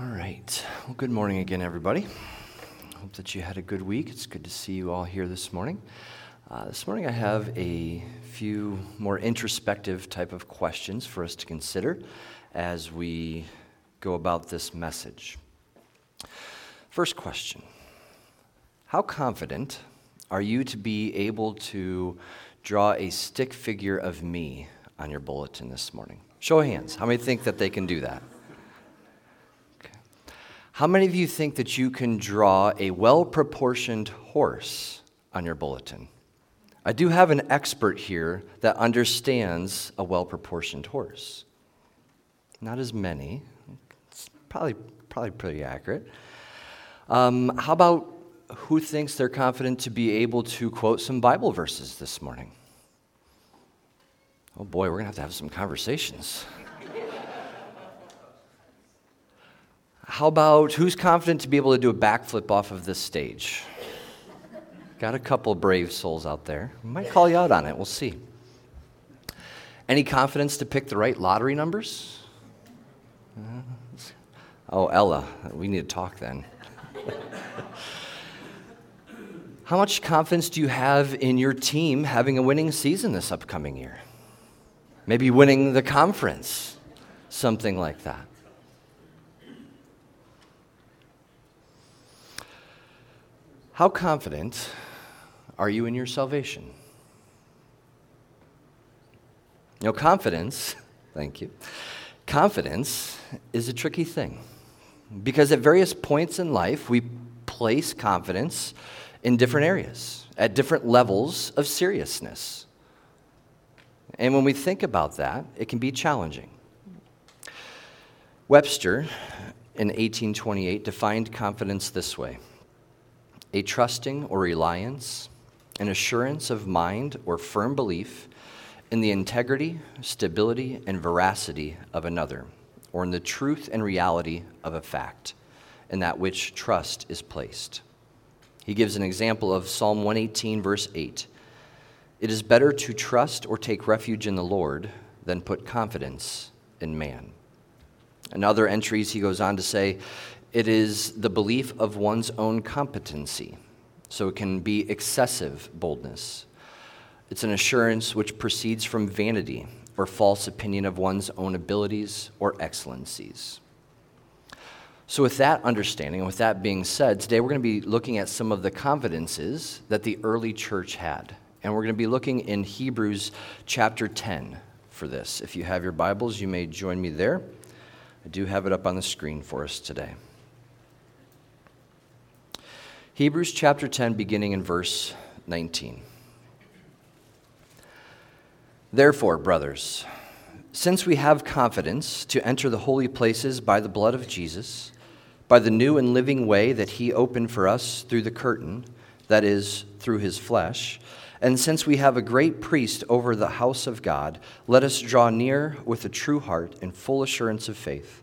All right. Well, good morning again, everybody. Hope that you had a good week. It's good to see you all here this morning. Uh, this morning, I have a few more introspective type of questions for us to consider as we go about this message. First question How confident are you to be able to draw a stick figure of me on your bulletin this morning? Show of hands. How many think that they can do that? How many of you think that you can draw a well proportioned horse on your bulletin? I do have an expert here that understands a well proportioned horse. Not as many. It's probably, probably pretty accurate. Um, how about who thinks they're confident to be able to quote some Bible verses this morning? Oh boy, we're going to have to have some conversations. How about who's confident to be able to do a backflip off of this stage? Got a couple brave souls out there. Might call you out on it. We'll see. Any confidence to pick the right lottery numbers? Uh, oh, Ella, we need to talk then. How much confidence do you have in your team having a winning season this upcoming year? Maybe winning the conference, something like that. How confident are you in your salvation? You know, confidence, thank you, confidence is a tricky thing because at various points in life we place confidence in different areas, at different levels of seriousness. And when we think about that, it can be challenging. Webster in 1828 defined confidence this way a trusting or reliance, an assurance of mind or firm belief in the integrity, stability, and veracity of another, or in the truth and reality of a fact, in that which trust is placed. He gives an example of Psalm 118, verse 8. It is better to trust or take refuge in the Lord than put confidence in man. In other entries, he goes on to say, it is the belief of one's own competency, so it can be excessive boldness. It's an assurance which proceeds from vanity or false opinion of one's own abilities or excellencies. So, with that understanding, and with that being said, today we're going to be looking at some of the confidences that the early church had. And we're going to be looking in Hebrews chapter 10 for this. If you have your Bibles, you may join me there. I do have it up on the screen for us today. Hebrews chapter 10, beginning in verse 19. Therefore, brothers, since we have confidence to enter the holy places by the blood of Jesus, by the new and living way that he opened for us through the curtain, that is, through his flesh, and since we have a great priest over the house of God, let us draw near with a true heart and full assurance of faith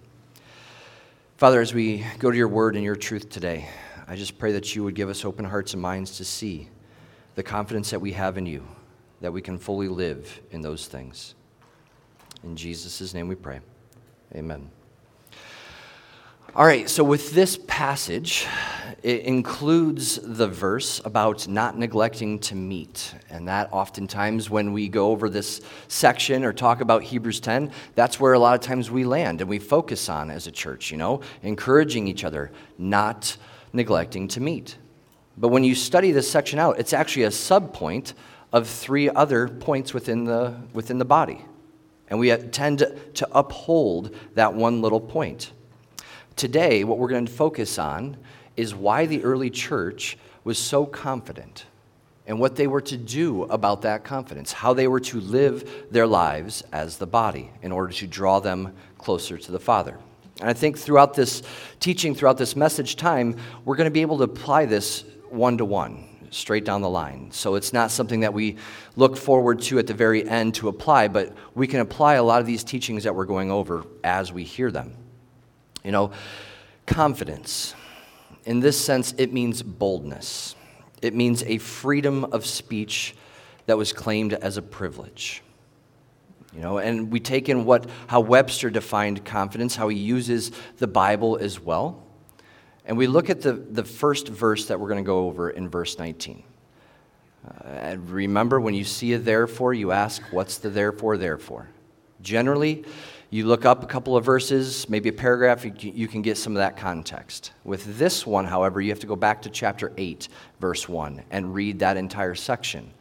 Father, as we go to your word and your truth today, I just pray that you would give us open hearts and minds to see the confidence that we have in you, that we can fully live in those things. In Jesus' name we pray. Amen. All right, so with this passage, it includes the verse about not neglecting to meet. And that oftentimes, when we go over this section or talk about Hebrews 10, that's where a lot of times we land and we focus on as a church, you know, encouraging each other, not neglecting to meet. But when you study this section out, it's actually a subpoint of three other points within the, within the body. And we tend to uphold that one little point. Today, what we're going to focus on is why the early church was so confident and what they were to do about that confidence, how they were to live their lives as the body in order to draw them closer to the Father. And I think throughout this teaching, throughout this message time, we're going to be able to apply this one to one, straight down the line. So it's not something that we look forward to at the very end to apply, but we can apply a lot of these teachings that we're going over as we hear them. You know, confidence. In this sense, it means boldness, it means a freedom of speech that was claimed as a privilege. You know, and we take in what how Webster defined confidence, how he uses the Bible as well. And we look at the, the first verse that we're going to go over in verse 19. Uh, and remember, when you see a therefore, you ask, what's the therefore, therefore? Generally, you look up a couple of verses, maybe a paragraph, you, can get some of that context. With this one, however, you have to go back to chapter 8, verse 1, and read that entire section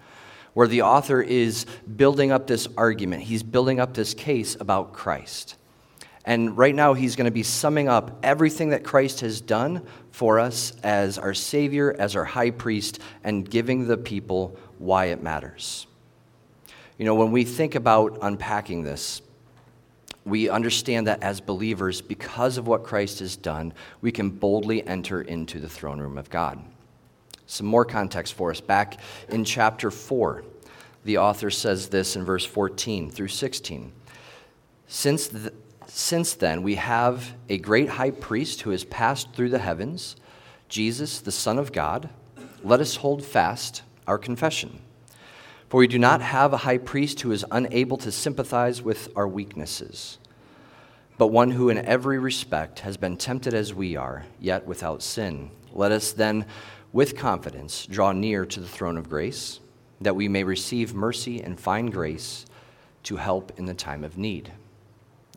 where the author is building up this argument. He's building up this case about Christ. And right now, he's going to be summing up everything that Christ has done for us as our Savior, as our high priest, and giving the people why it matters. You know, when we think about unpacking this, we understand that as believers, because of what Christ has done, we can boldly enter into the throne room of God. Some more context for us. Back in chapter 4, the author says this in verse 14 through 16. Since, the, since then, we have a great high priest who has passed through the heavens, Jesus, the Son of God. Let us hold fast our confession. For we do not have a high priest who is unable to sympathize with our weaknesses, but one who in every respect has been tempted as we are, yet without sin. Let us then with confidence draw near to the throne of grace, that we may receive mercy and find grace to help in the time of need.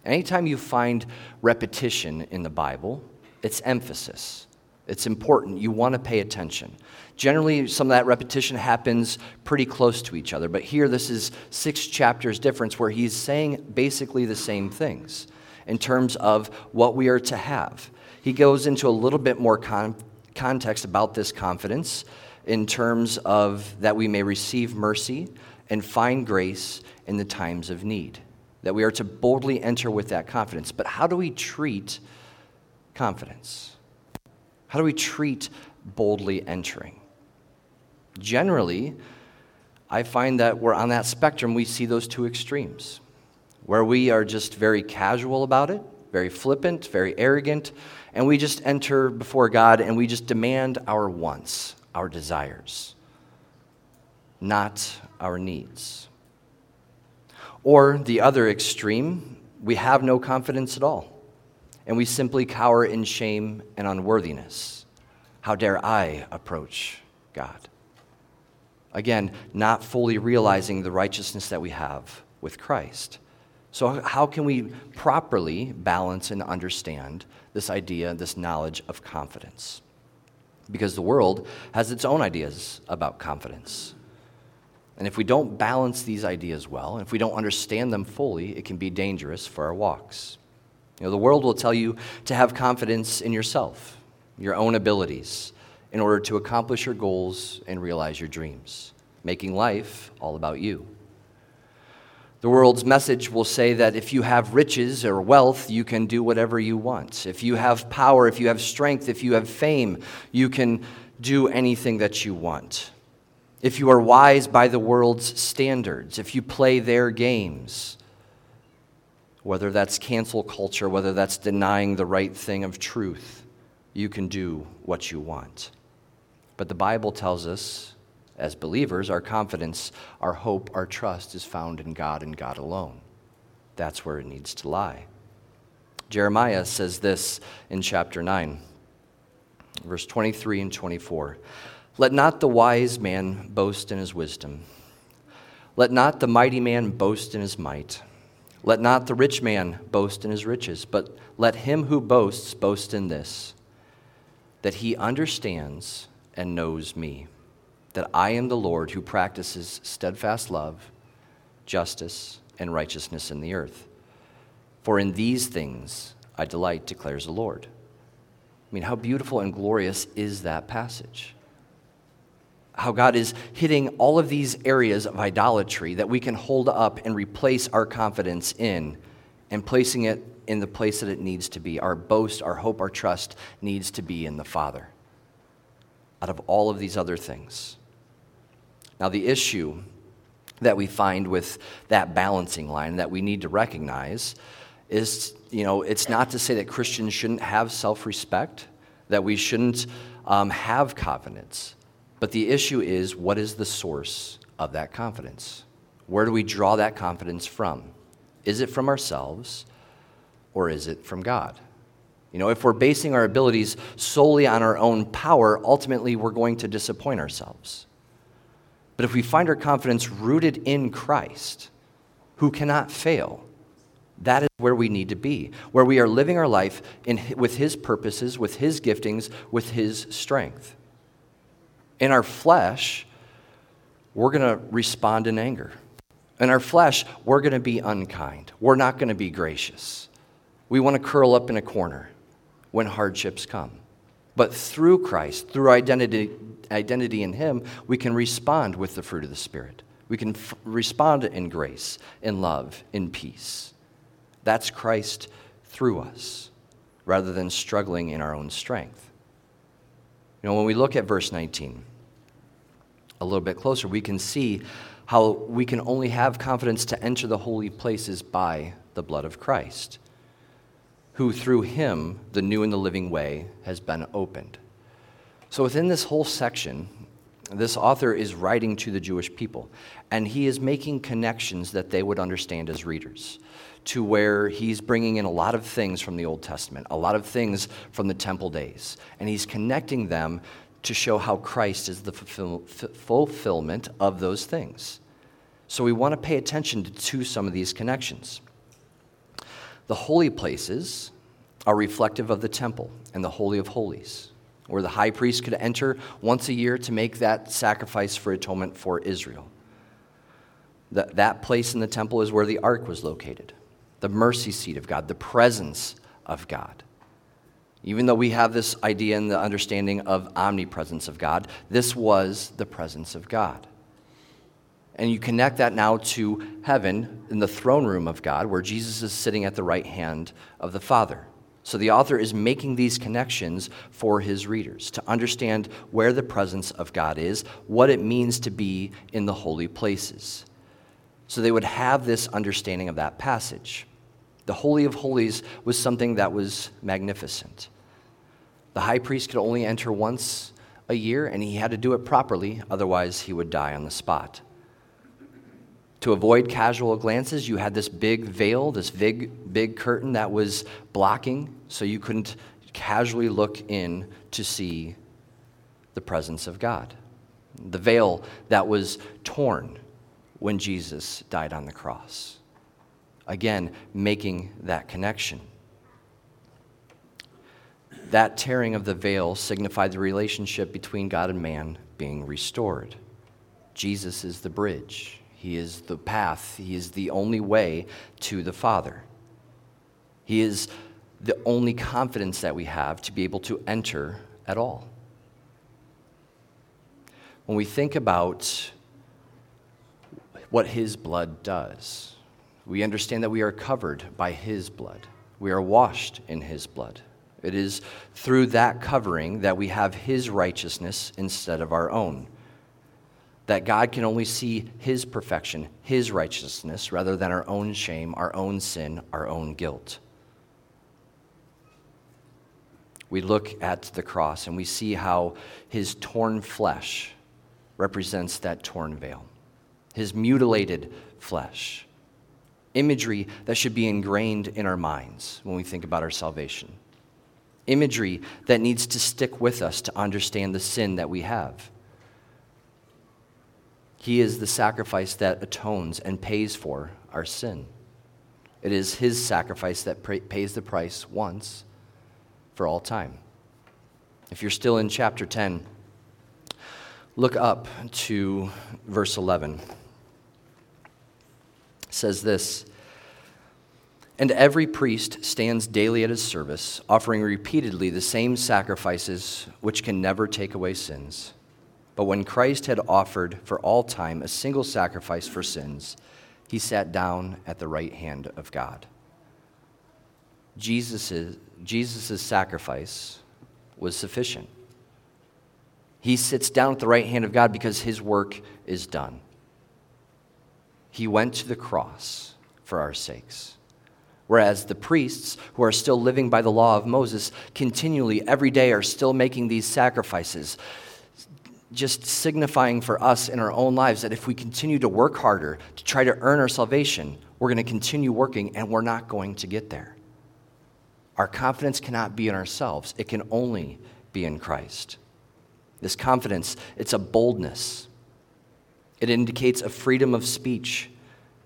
Anytime you find repetition in the Bible, it's emphasis. It's important. You want to pay attention. Generally, some of that repetition happens pretty close to each other, but here this is six chapters difference where he's saying basically the same things in terms of what we are to have. He goes into a little bit more con- context about this confidence in terms of that we may receive mercy and find grace in the times of need. That we are to boldly enter with that confidence. But how do we treat confidence? How do we treat boldly entering? Generally, I find that we're on that spectrum, we see those two extremes, where we are just very casual about it, very flippant, very arrogant, and we just enter before God and we just demand our wants, our desires, not our needs. Or the other extreme, we have no confidence at all, and we simply cower in shame and unworthiness. How dare I approach God? Again, not fully realizing the righteousness that we have with Christ. So, how can we properly balance and understand this idea, this knowledge of confidence? Because the world has its own ideas about confidence. And if we don't balance these ideas well, if we don't understand them fully, it can be dangerous for our walks. You know, the world will tell you to have confidence in yourself, your own abilities, in order to accomplish your goals and realize your dreams, making life all about you. The world's message will say that if you have riches or wealth, you can do whatever you want. If you have power, if you have strength, if you have fame, you can do anything that you want. If you are wise by the world's standards, if you play their games, whether that's cancel culture, whether that's denying the right thing of truth, you can do what you want. But the Bible tells us as believers, our confidence, our hope, our trust is found in God and God alone. That's where it needs to lie. Jeremiah says this in chapter 9, verse 23 and 24 Let not the wise man boast in his wisdom, let not the mighty man boast in his might. Let not the rich man boast in his riches, but let him who boasts boast in this, that he understands and knows me that I am the Lord who practices steadfast love, justice, and righteousness in the earth. For in these things I delight, declares the Lord. I mean, how beautiful and glorious is that passage? How God is hitting all of these areas of idolatry that we can hold up and replace our confidence in, and placing it in the place that it needs to be. Our boast, our hope, our trust needs to be in the Father out of all of these other things. Now, the issue that we find with that balancing line that we need to recognize is, you know, it's not to say that Christians shouldn't have self respect, that we shouldn't um, have confidence. But the issue is what is the source of that confidence? Where do we draw that confidence from? Is it from ourselves or is it from God? You know, if we're basing our abilities solely on our own power, ultimately we're going to disappoint ourselves. But if we find our confidence rooted in Christ, who cannot fail, that is where we need to be, where we are living our life in, with His purposes, with His giftings, with His strength. In our flesh, we're going to respond in anger. In our flesh, we're going to be unkind. We're not going to be gracious. We want to curl up in a corner when hardships come. But through Christ, through identity, identity in Him, we can respond with the fruit of the Spirit. We can f- respond in grace, in love, in peace. That's Christ through us, rather than struggling in our own strength. You know, when we look at verse 19 a little bit closer, we can see how we can only have confidence to enter the holy places by the blood of Christ who through him, the new and the living way, has been opened. So within this whole section, this author is writing to the Jewish people, and he is making connections that they would understand as readers, to where he's bringing in a lot of things from the Old Testament, a lot of things from the temple days, and he's connecting them to show how Christ is the fulfill- fulfillment of those things. So we want to pay attention to, to some of these connections. The holy places are reflective of the temple and the Holy of Holies, where the high priest could enter once a year to make that sacrifice for atonement for Israel. That, that place in the temple is where the ark was located, the mercy seat of God, the presence of God. Even though we have this idea and the understanding of omnipresence of God, this was the presence of God. And you connect that now to heaven in the throne room of God, where Jesus is sitting at the right hand of the Father. So the author is making these connections for his readers to understand where the presence of God is, what it means to be in the holy places. So they would have this understanding of that passage. The Holy of Holies was something that was magnificent. The high priest could only enter once a year, and he had to do it properly, otherwise, he would die on the spot. To avoid casual glances, you had this big veil, this big, big curtain that was blocking, so you couldn't casually look in to see the presence of God. The veil that was torn when Jesus died on the cross. Again, making that connection. That tearing of the veil signified the relationship between God and man being restored. Jesus is the bridge. He is the path, He is the only way to the Father. He is the only confidence that we have to be able to enter at all. When we think about what His blood does, we understand that we are covered by His blood. We are washed in His blood. It is through that covering that we have His righteousness instead of our own that God can only see His perfection, His righteousness, rather than our own shame, our own sin, our own guilt. We look at the cross and we see how His torn flesh represents that torn veil, His mutilated flesh. Imagery that should be ingrained in our minds when we think about our salvation. Imagery that needs to stick with us to understand the sin that we have he is the sacrifice that atones and pays for our sin. It is His sacrifice that pays the price once for all time. If you're still in chapter 10, look up to verse 11. It says this And every priest stands daily at his service, offering repeatedly the same sacrifices which can never take away sins. But when Christ had offered for all time a single sacrifice for sins, he sat down at the right hand of God. Jesus' Jesus' sacrifice was sufficient. He sits down at the right hand of God because his work is done. He went to the cross for our sakes. Whereas the priests, who are still living by the law of Moses, continually, every day, are still making these sacrifices, just signifying for us in our own lives that if we continue to work harder to try to earn our salvation, we're going to continue working and we're not going to get there. Our confidence cannot be in ourselves, it can only be in Christ. This confidence, it's a boldness. It indicates a freedom of speech,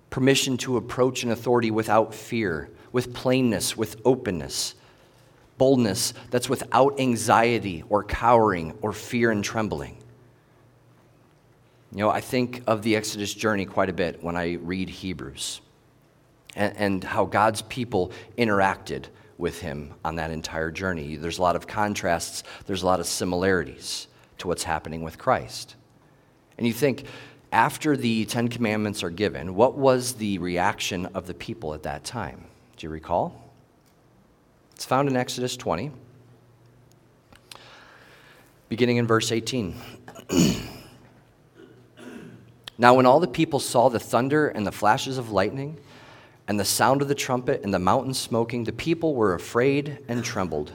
permission to approach an authority without fear, with plainness, with openness. Boldness that's without anxiety or cowering or fear and trembling. You know, I think of the Exodus journey quite a bit when I read Hebrews and, and how God's people interacted with him on that entire journey. There's a lot of contrasts, there's a lot of similarities to what's happening with Christ. And you think, after the Ten Commandments are given, what was the reaction of the people at that time? Do you recall? It's found in Exodus 20, beginning in verse 18. now, when all the people saw the thunder and the flashes of lightning, and the sound of the trumpet and the mountain smoking, the people were afraid and trembled.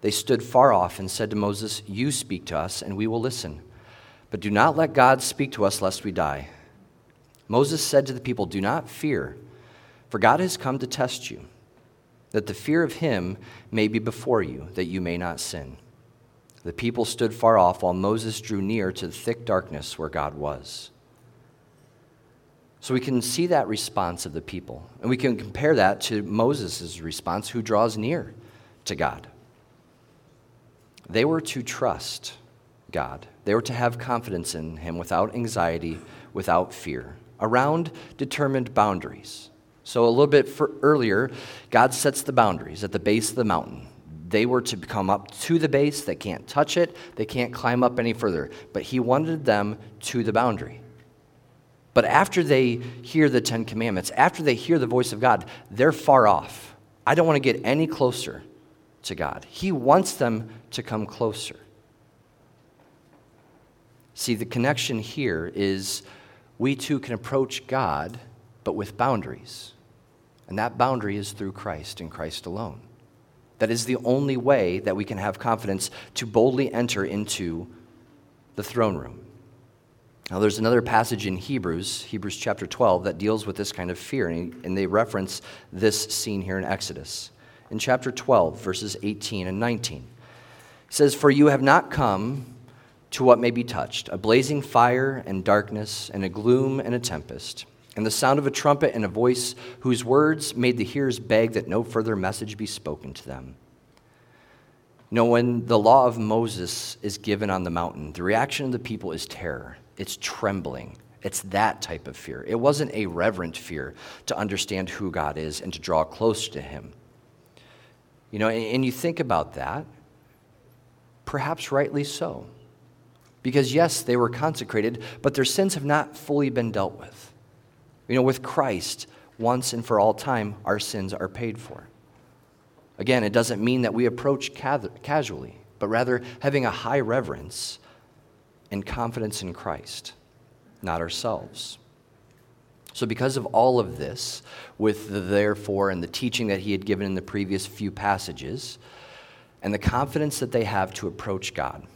They stood far off and said to Moses, You speak to us, and we will listen. But do not let God speak to us, lest we die. Moses said to the people, Do not fear, for God has come to test you, that the fear of him may be before you, that you may not sin. The people stood far off while Moses drew near to the thick darkness where God was. So we can see that response of the people. And we can compare that to Moses' response, who draws near to God. They were to trust God, they were to have confidence in Him without anxiety, without fear, around determined boundaries. So, a little bit earlier, God sets the boundaries at the base of the mountain. They were to come up to the base. They can't touch it. They can't climb up any further. But he wanted them to the boundary. But after they hear the Ten Commandments, after they hear the voice of God, they're far off. I don't want to get any closer to God. He wants them to come closer. See, the connection here is we too can approach God, but with boundaries. And that boundary is through Christ and Christ alone. That is the only way that we can have confidence to boldly enter into the throne room. Now, there's another passage in Hebrews, Hebrews chapter 12, that deals with this kind of fear, and they reference this scene here in Exodus. In chapter 12, verses 18 and 19, it says, For you have not come to what may be touched a blazing fire and darkness, and a gloom and a tempest, and the sound of a trumpet and a voice whose words made the hearers beg that no further message be spoken to them. Know, when the law of Moses is given on the mountain, the reaction of the people is terror it's trembling. It's that type of fear. It wasn't a reverent fear to understand who God is and to draw close to Him. You know, and you think about that, perhaps rightly so. Because, yes, they were consecrated, but their sins have not fully been dealt with. You know, with Christ, once and for all time, our sins are paid for. Again, it doesn't mean that we approach casually, but rather having a high reverence and confidence in Christ, not ourselves. So, because of all of this, with the therefore and the teaching that he had given in the previous few passages, and the confidence that they have to approach God,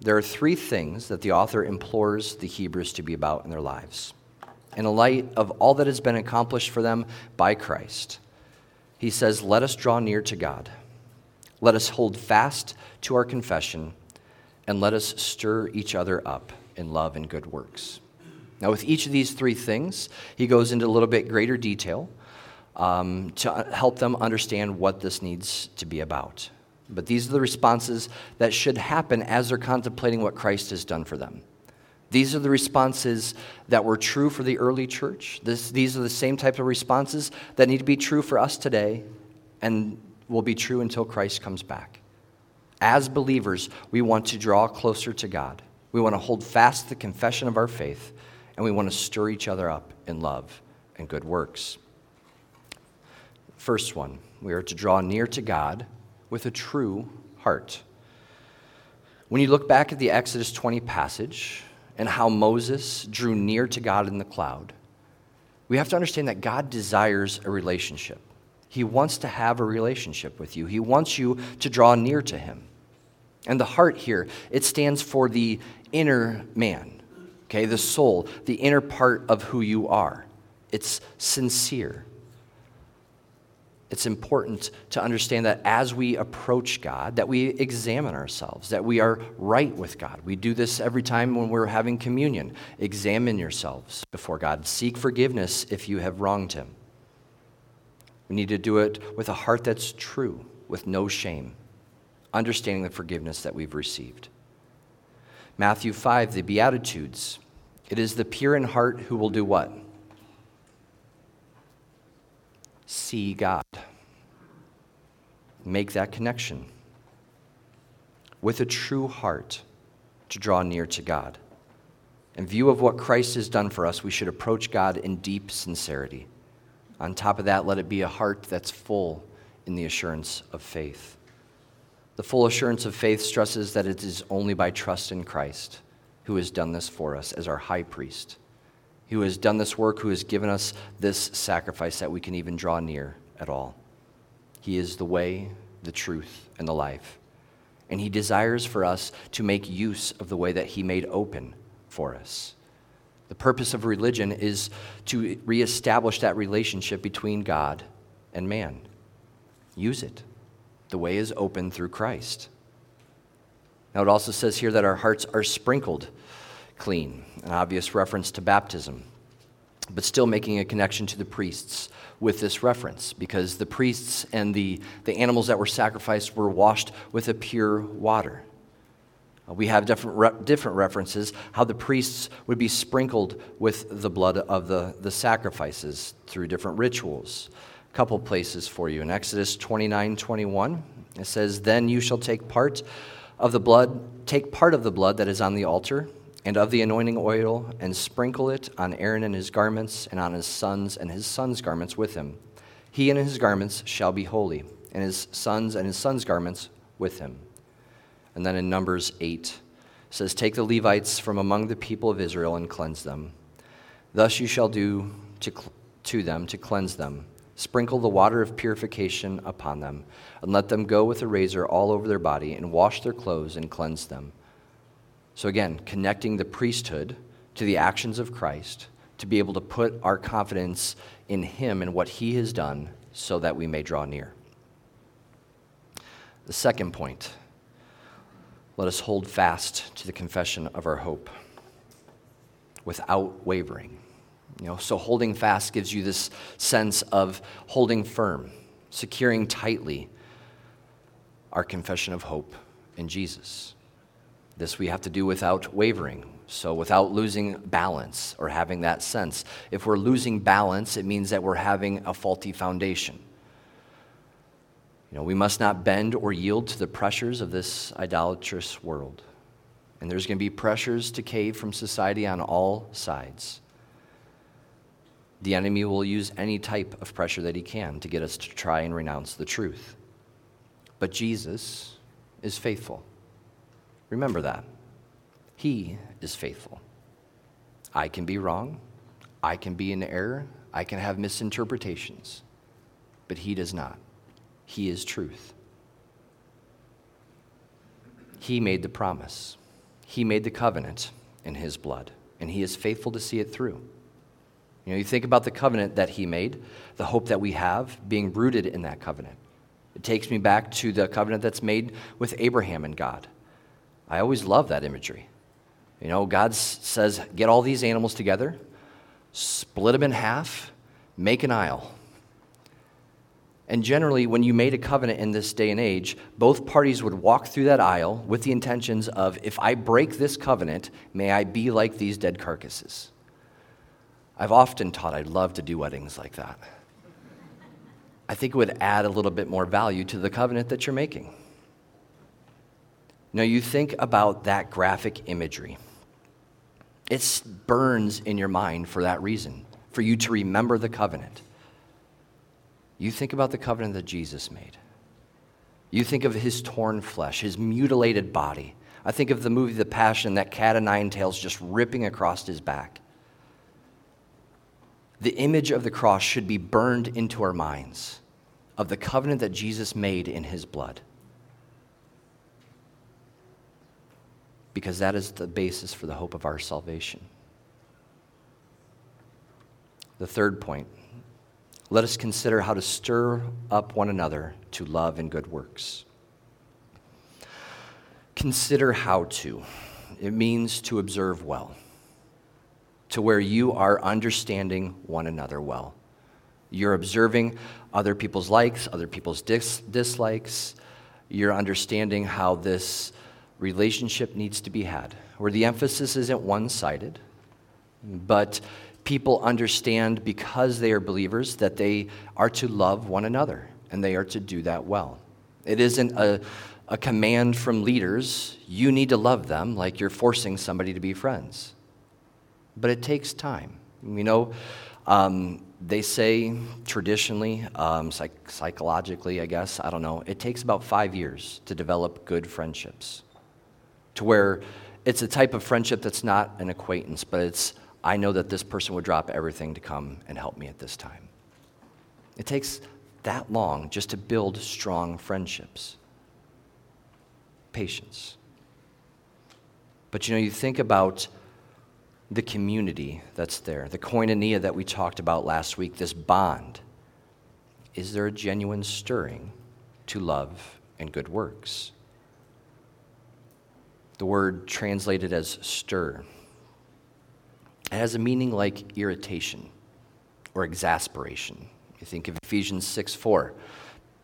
there are three things that the author implores the Hebrews to be about in their lives. In the light of all that has been accomplished for them by Christ, he says, Let us draw near to God. Let us hold fast to our confession and let us stir each other up in love and good works. Now, with each of these three things, he goes into a little bit greater detail um, to help them understand what this needs to be about. But these are the responses that should happen as they're contemplating what Christ has done for them. These are the responses that were true for the early church. This, these are the same type of responses that need to be true for us today and will be true until Christ comes back. As believers, we want to draw closer to God. We want to hold fast the confession of our faith, and we want to stir each other up in love and good works. First one We are to draw near to God with a true heart. When you look back at the Exodus 20 passage and how Moses drew near to God in the cloud, we have to understand that God desires a relationship. He wants to have a relationship with you, He wants you to draw near to Him. And the heart here, it stands for the inner man, okay, the soul, the inner part of who you are. It's sincere it's important to understand that as we approach God, that we examine ourselves, that we are right with God. We do this every time when we're having communion. Examine yourselves before God. Seek forgiveness if you have wronged him. We need to do it with a heart that's true, with no shame, understanding the forgiveness that we've received. Matthew 5, the Beatitudes. It is the pure in heart who will do what? see God. Make that connection with a true heart to draw near to God. In view of what Christ has done for us, we should approach God in deep sincerity. On top of that, let it be a heart that's full in the assurance of faith. The full assurance of faith stresses that it is only by trust in Christ who has done this for us as our high priest who has done this work, who has given us this sacrifice that we can even draw near at all. He is the way, the truth, and the life. And He desires for us to make use of the way that He made open for us. The purpose of religion is to reestablish that relationship between God and man. Use it. The way is open through Christ. Now, it also says here that our hearts are sprinkled clean, an obvious reference to baptism, but still making a connection to the priests with this reference because the priests and the, the animals that were sacrificed were washed with a pure water. Uh, we have different, re- different references how the priests would be sprinkled with the blood of the, the sacrifices through different rituals. Couple places for you. In Exodus 29 21, it says, Then you shall take part of the blood, take part of the blood that is on the altar and of the anointing oil, and sprinkle it on Aaron and his garments, and on his sons and his sons' garments with him. He and his garments shall be holy, and his sons and his sons' garments with him. And then in Numbers 8, says, Take the Levites from among the people of Israel and cleanse them. Thus you shall do to, to them to cleanse them. Sprinkle the water of purification upon them, and let them go with a razor all over their body, and wash their clothes and cleanse them. So, again, connecting the priesthood to the actions of Christ to be able to put our confidence in Him and what He has done so that we may draw near. The second point let us hold fast to the confession of our hope without wavering. You know, so holding fast gives you this sense of holding firm, securing tightly our confession of hope in Jesus. This we have to do without wavering, so without losing balance or having that sense. If we're losing balance, it means that we're having a faulty foundation. You know, we must not bend or yield to the pressures of this idolatrous world. And there's going to be pressures to cave from society on all sides. The enemy will use any type of pressure that he can to get us to try and renounce the truth. But Jesus is faithful. Remember that. He is faithful. I can be wrong. I can be in error. I can have misinterpretations. But He does not. He is truth. He made the promise, He made the covenant in His blood, and He is faithful to see it through. You know, you think about the covenant that He made, the hope that we have being rooted in that covenant. It takes me back to the covenant that's made with Abraham and God. I always love that imagery. You know, God says, get all these animals together, split them in half, make an aisle. And generally, when you made a covenant in this day and age, both parties would walk through that aisle with the intentions of, if I break this covenant, may I be like these dead carcasses. I've often taught I'd love to do weddings like that. I think it would add a little bit more value to the covenant that you're making. Now, you think about that graphic imagery. It burns in your mind for that reason, for you to remember the covenant. you think about the covenant that Jesus made. You think of his torn flesh, his mutilated body. I think of the movie The Passion, that cat of nine tails just ripping across his back. The image of the cross should be burned into our minds of the covenant that Jesus made in his blood. Because that is the basis for the hope of our salvation. The third point let us consider how to stir up one another to love and good works. Consider how to. It means to observe well, to where you are understanding one another well. You're observing other people's likes, other people's dis- dislikes. You're understanding how this relationship needs to be had, where the emphasis isn't one sided, but people understand because they are believers that they are to love one another and they are to do that well. It isn't a, a command from leaders, you need to love them like you're forcing somebody to be friends. But it takes time. You know, um, they say traditionally, um, psych- psychologically, I guess, I don't know, it takes about five years to develop good friendships. To where it's a type of friendship that's not an acquaintance, but it's I know that this person would drop everything to come and help me at this time. It takes that long just to build strong friendships. Patience. But you know, you think about the community that's there, the koinonia that we talked about last week, this bond. Is there a genuine stirring to love and good works? The word translated as stir it has a meaning like irritation or exasperation. You think of Ephesians 6 4.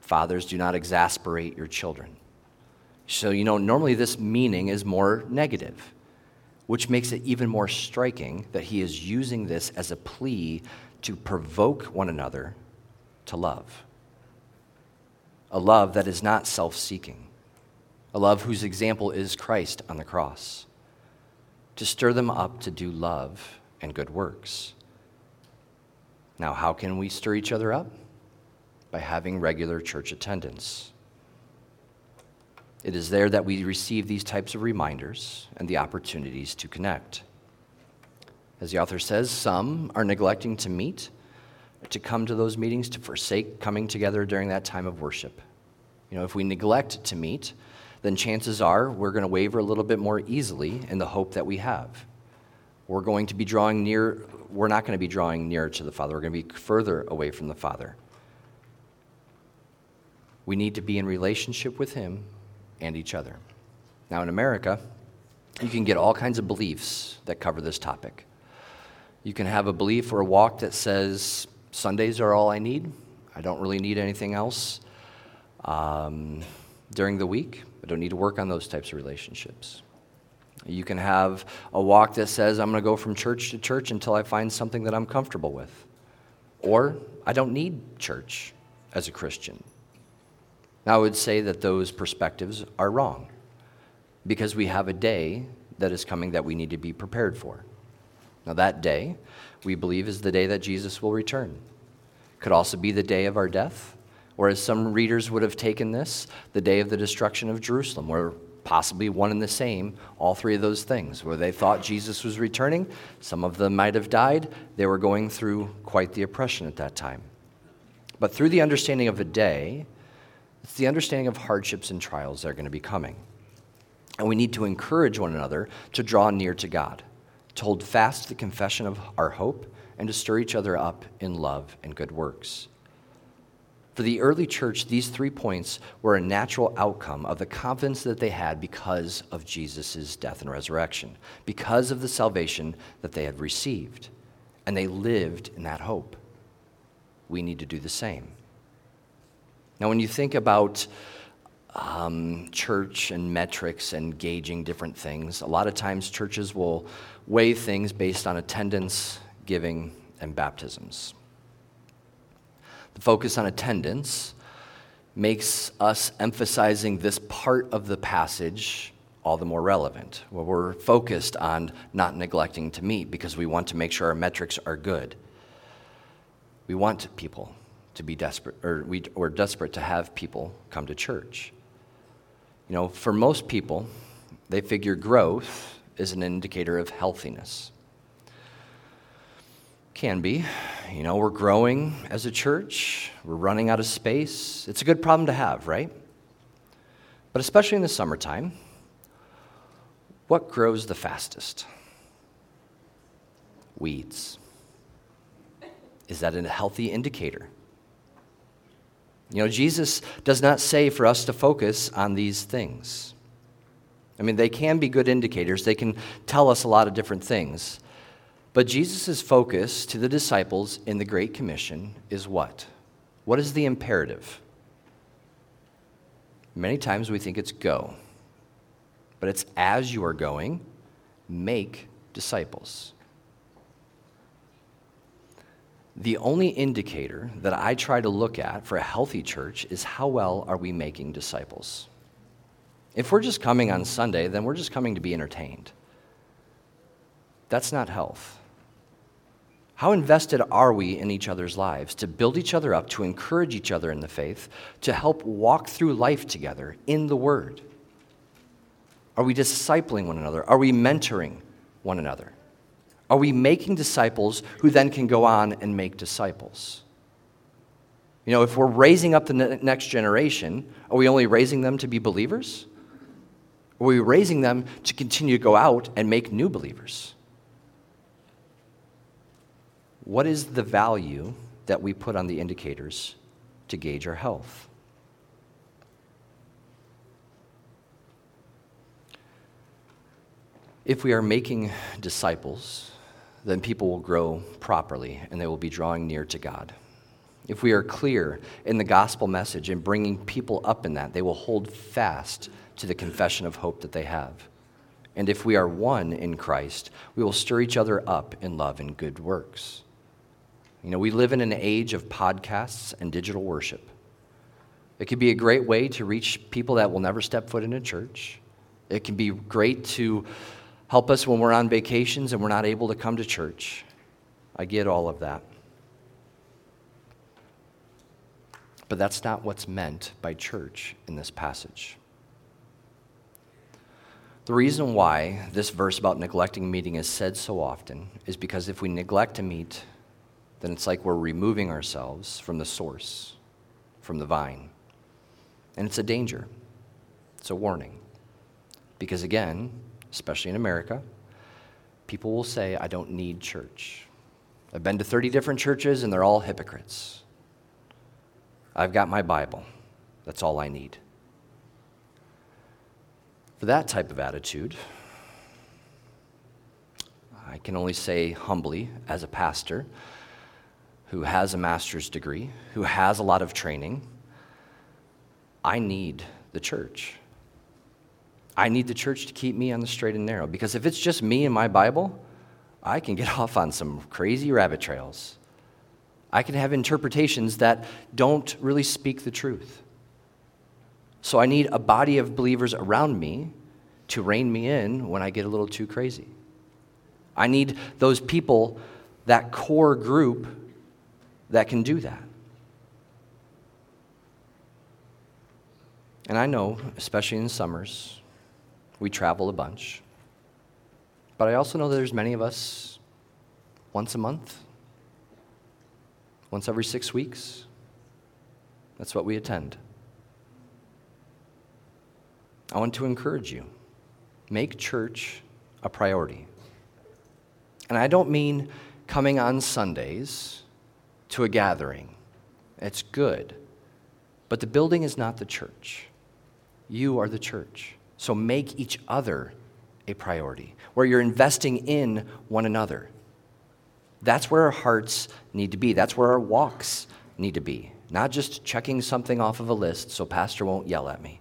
Fathers, do not exasperate your children. So, you know, normally this meaning is more negative, which makes it even more striking that he is using this as a plea to provoke one another to love. A love that is not self seeking, a love whose example is Christ on the cross to stir them up to do love and good works. Now, how can we stir each other up? By having regular church attendance. It is there that we receive these types of reminders and the opportunities to connect. As the author says, some are neglecting to meet, to come to those meetings, to forsake coming together during that time of worship. You know, if we neglect to meet, then chances are we're going to waver a little bit more easily in the hope that we have. We're going to be drawing near, we're not going to be drawing nearer to the Father. We're going to be further away from the Father. We need to be in relationship with Him and each other. Now, in America, you can get all kinds of beliefs that cover this topic. You can have a belief or a walk that says, Sundays are all I need. I don't really need anything else um, during the week. I don't need to work on those types of relationships. You can have a walk that says, I'm going to go from church to church until I find something that I'm comfortable with. Or, I don't need church as a Christian. Now, I would say that those perspectives are wrong because we have a day that is coming that we need to be prepared for. Now, that day, we believe, is the day that Jesus will return. Could also be the day of our death or as some readers would have taken this, the day of the destruction of Jerusalem, or possibly one and the same, all three of those things, where they thought Jesus was returning. Some of them might have died. They were going through quite the oppression at that time. But through the understanding of a day, it's the understanding of hardships and trials that are going to be coming. And we need to encourage one another to draw near to God, to hold fast the confession of our hope, and to stir each other up in love and good works. For the early church, these three points were a natural outcome of the confidence that they had because of Jesus' death and resurrection, because of the salvation that they had received. And they lived in that hope. We need to do the same. Now, when you think about um, church and metrics and gauging different things, a lot of times churches will weigh things based on attendance, giving, and baptisms. The focus on attendance makes us emphasizing this part of the passage all the more relevant, where we're focused on not neglecting to meet because we want to make sure our metrics are good. We want people to be desperate, or we, we're desperate to have people come to church. You know, for most people, they figure growth is an indicator of healthiness. Can be. You know, we're growing as a church, we're running out of space. It's a good problem to have, right? But especially in the summertime, what grows the fastest? Weeds. Is that a healthy indicator? You know, Jesus does not say for us to focus on these things. I mean, they can be good indicators, they can tell us a lot of different things. But Jesus' focus to the disciples in the Great Commission is what? What is the imperative? Many times we think it's go, but it's as you are going, make disciples. The only indicator that I try to look at for a healthy church is how well are we making disciples? If we're just coming on Sunday, then we're just coming to be entertained. That's not health. How invested are we in each other's lives to build each other up, to encourage each other in the faith, to help walk through life together in the Word? Are we discipling one another? Are we mentoring one another? Are we making disciples who then can go on and make disciples? You know, if we're raising up the ne- next generation, are we only raising them to be believers? Are we raising them to continue to go out and make new believers? What is the value that we put on the indicators to gauge our health? If we are making disciples, then people will grow properly and they will be drawing near to God. If we are clear in the gospel message and bringing people up in that, they will hold fast to the confession of hope that they have. And if we are one in Christ, we will stir each other up in love and good works. You know, we live in an age of podcasts and digital worship. It could be a great way to reach people that will never step foot in a church. It can be great to Help us when we're on vacations and we're not able to come to church. I get all of that. But that's not what's meant by church in this passage. The reason why this verse about neglecting meeting is said so often is because if we neglect to meet, then it's like we're removing ourselves from the source, from the vine. And it's a danger, it's a warning. Because again, especially in America, people will say, I don't need church. I've been to 30 different churches and they're all hypocrites. I've got my Bible. That's all I need. For that type of attitude, I can only say humbly, as a pastor who has a master's degree, who has a lot of training, I need the church. I need the church to keep me on the straight and narrow because if it's just me and my Bible, I can get off on some crazy rabbit trails. I can have interpretations that don't really speak the truth. So I need a body of believers around me to rein me in when I get a little too crazy. I need those people, that core group, that can do that. And I know, especially in summers, we travel a bunch. But I also know that there's many of us once a month, once every six weeks. That's what we attend. I want to encourage you make church a priority. And I don't mean coming on Sundays to a gathering, it's good. But the building is not the church, you are the church. So make each other a priority, where you're investing in one another. That's where our hearts need to be. That's where our walks need to be. Not just checking something off of a list so Pastor won't yell at me.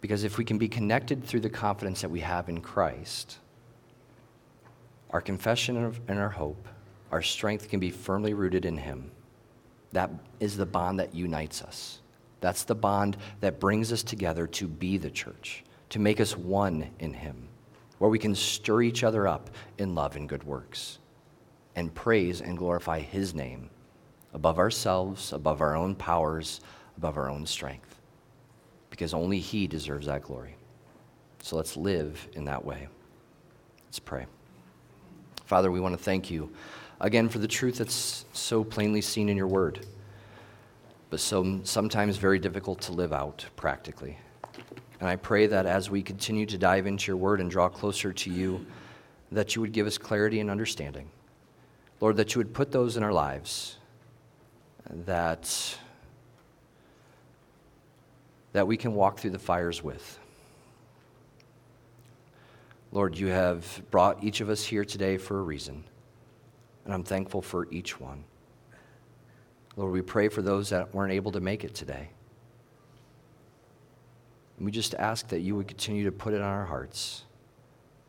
Because if we can be connected through the confidence that we have in Christ, our confession and our hope, our strength can be firmly rooted in Him. That is the bond that unites us. That's the bond that brings us together to be the church, to make us one in Him, where we can stir each other up in love and good works. and praise and glorify His name above ourselves, above our own powers, above our own strength, because only He deserves that glory. So let's live in that way. Let's pray. Father, we want to thank you again for the truth that's so plainly seen in your word, but so sometimes very difficult to live out practically. And I pray that as we continue to dive into your word and draw closer to you, that you would give us clarity and understanding. Lord, that you would put those in our lives that, that we can walk through the fires with. Lord, you have brought each of us here today for a reason, and I'm thankful for each one. Lord, we pray for those that weren't able to make it today. And we just ask that you would continue to put it on our hearts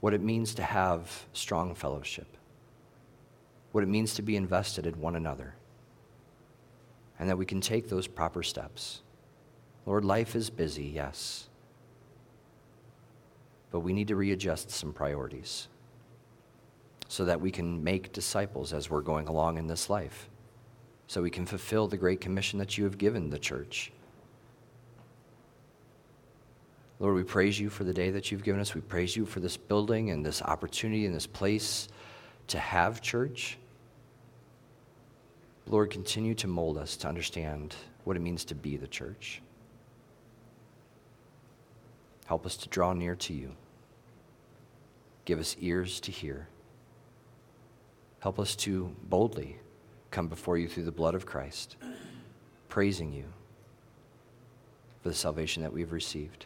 what it means to have strong fellowship, what it means to be invested in one another, and that we can take those proper steps. Lord, life is busy, yes but we need to readjust some priorities so that we can make disciples as we're going along in this life, so we can fulfill the great commission that you have given the church. Lord, we praise you for the day that you've given us. We praise you for this building and this opportunity and this place to have church. Lord, continue to mold us to understand what it means to be the church. Help us to draw near to you. Give us ears to hear. Help us to boldly come before you through the blood of Christ, praising you for the salvation that we've received,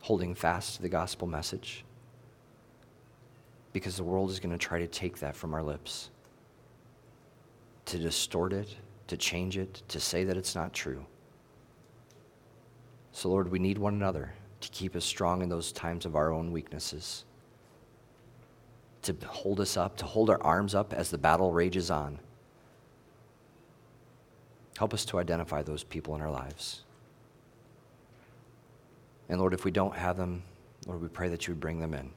holding fast to the gospel message, because the world is going to try to take that from our lips, to distort it, to change it, to say that it's not true. So, Lord, we need one another to keep us strong in those times of our own weaknesses, to hold us up, to hold our arms up as the battle rages on. Help us to identify those people in our lives. And Lord, if we don't have them, Lord, we pray that you would bring them in.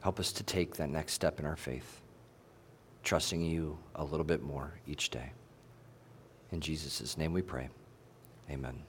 Help us to take that next step in our faith, trusting you a little bit more each day. In Jesus' name we pray. Amen.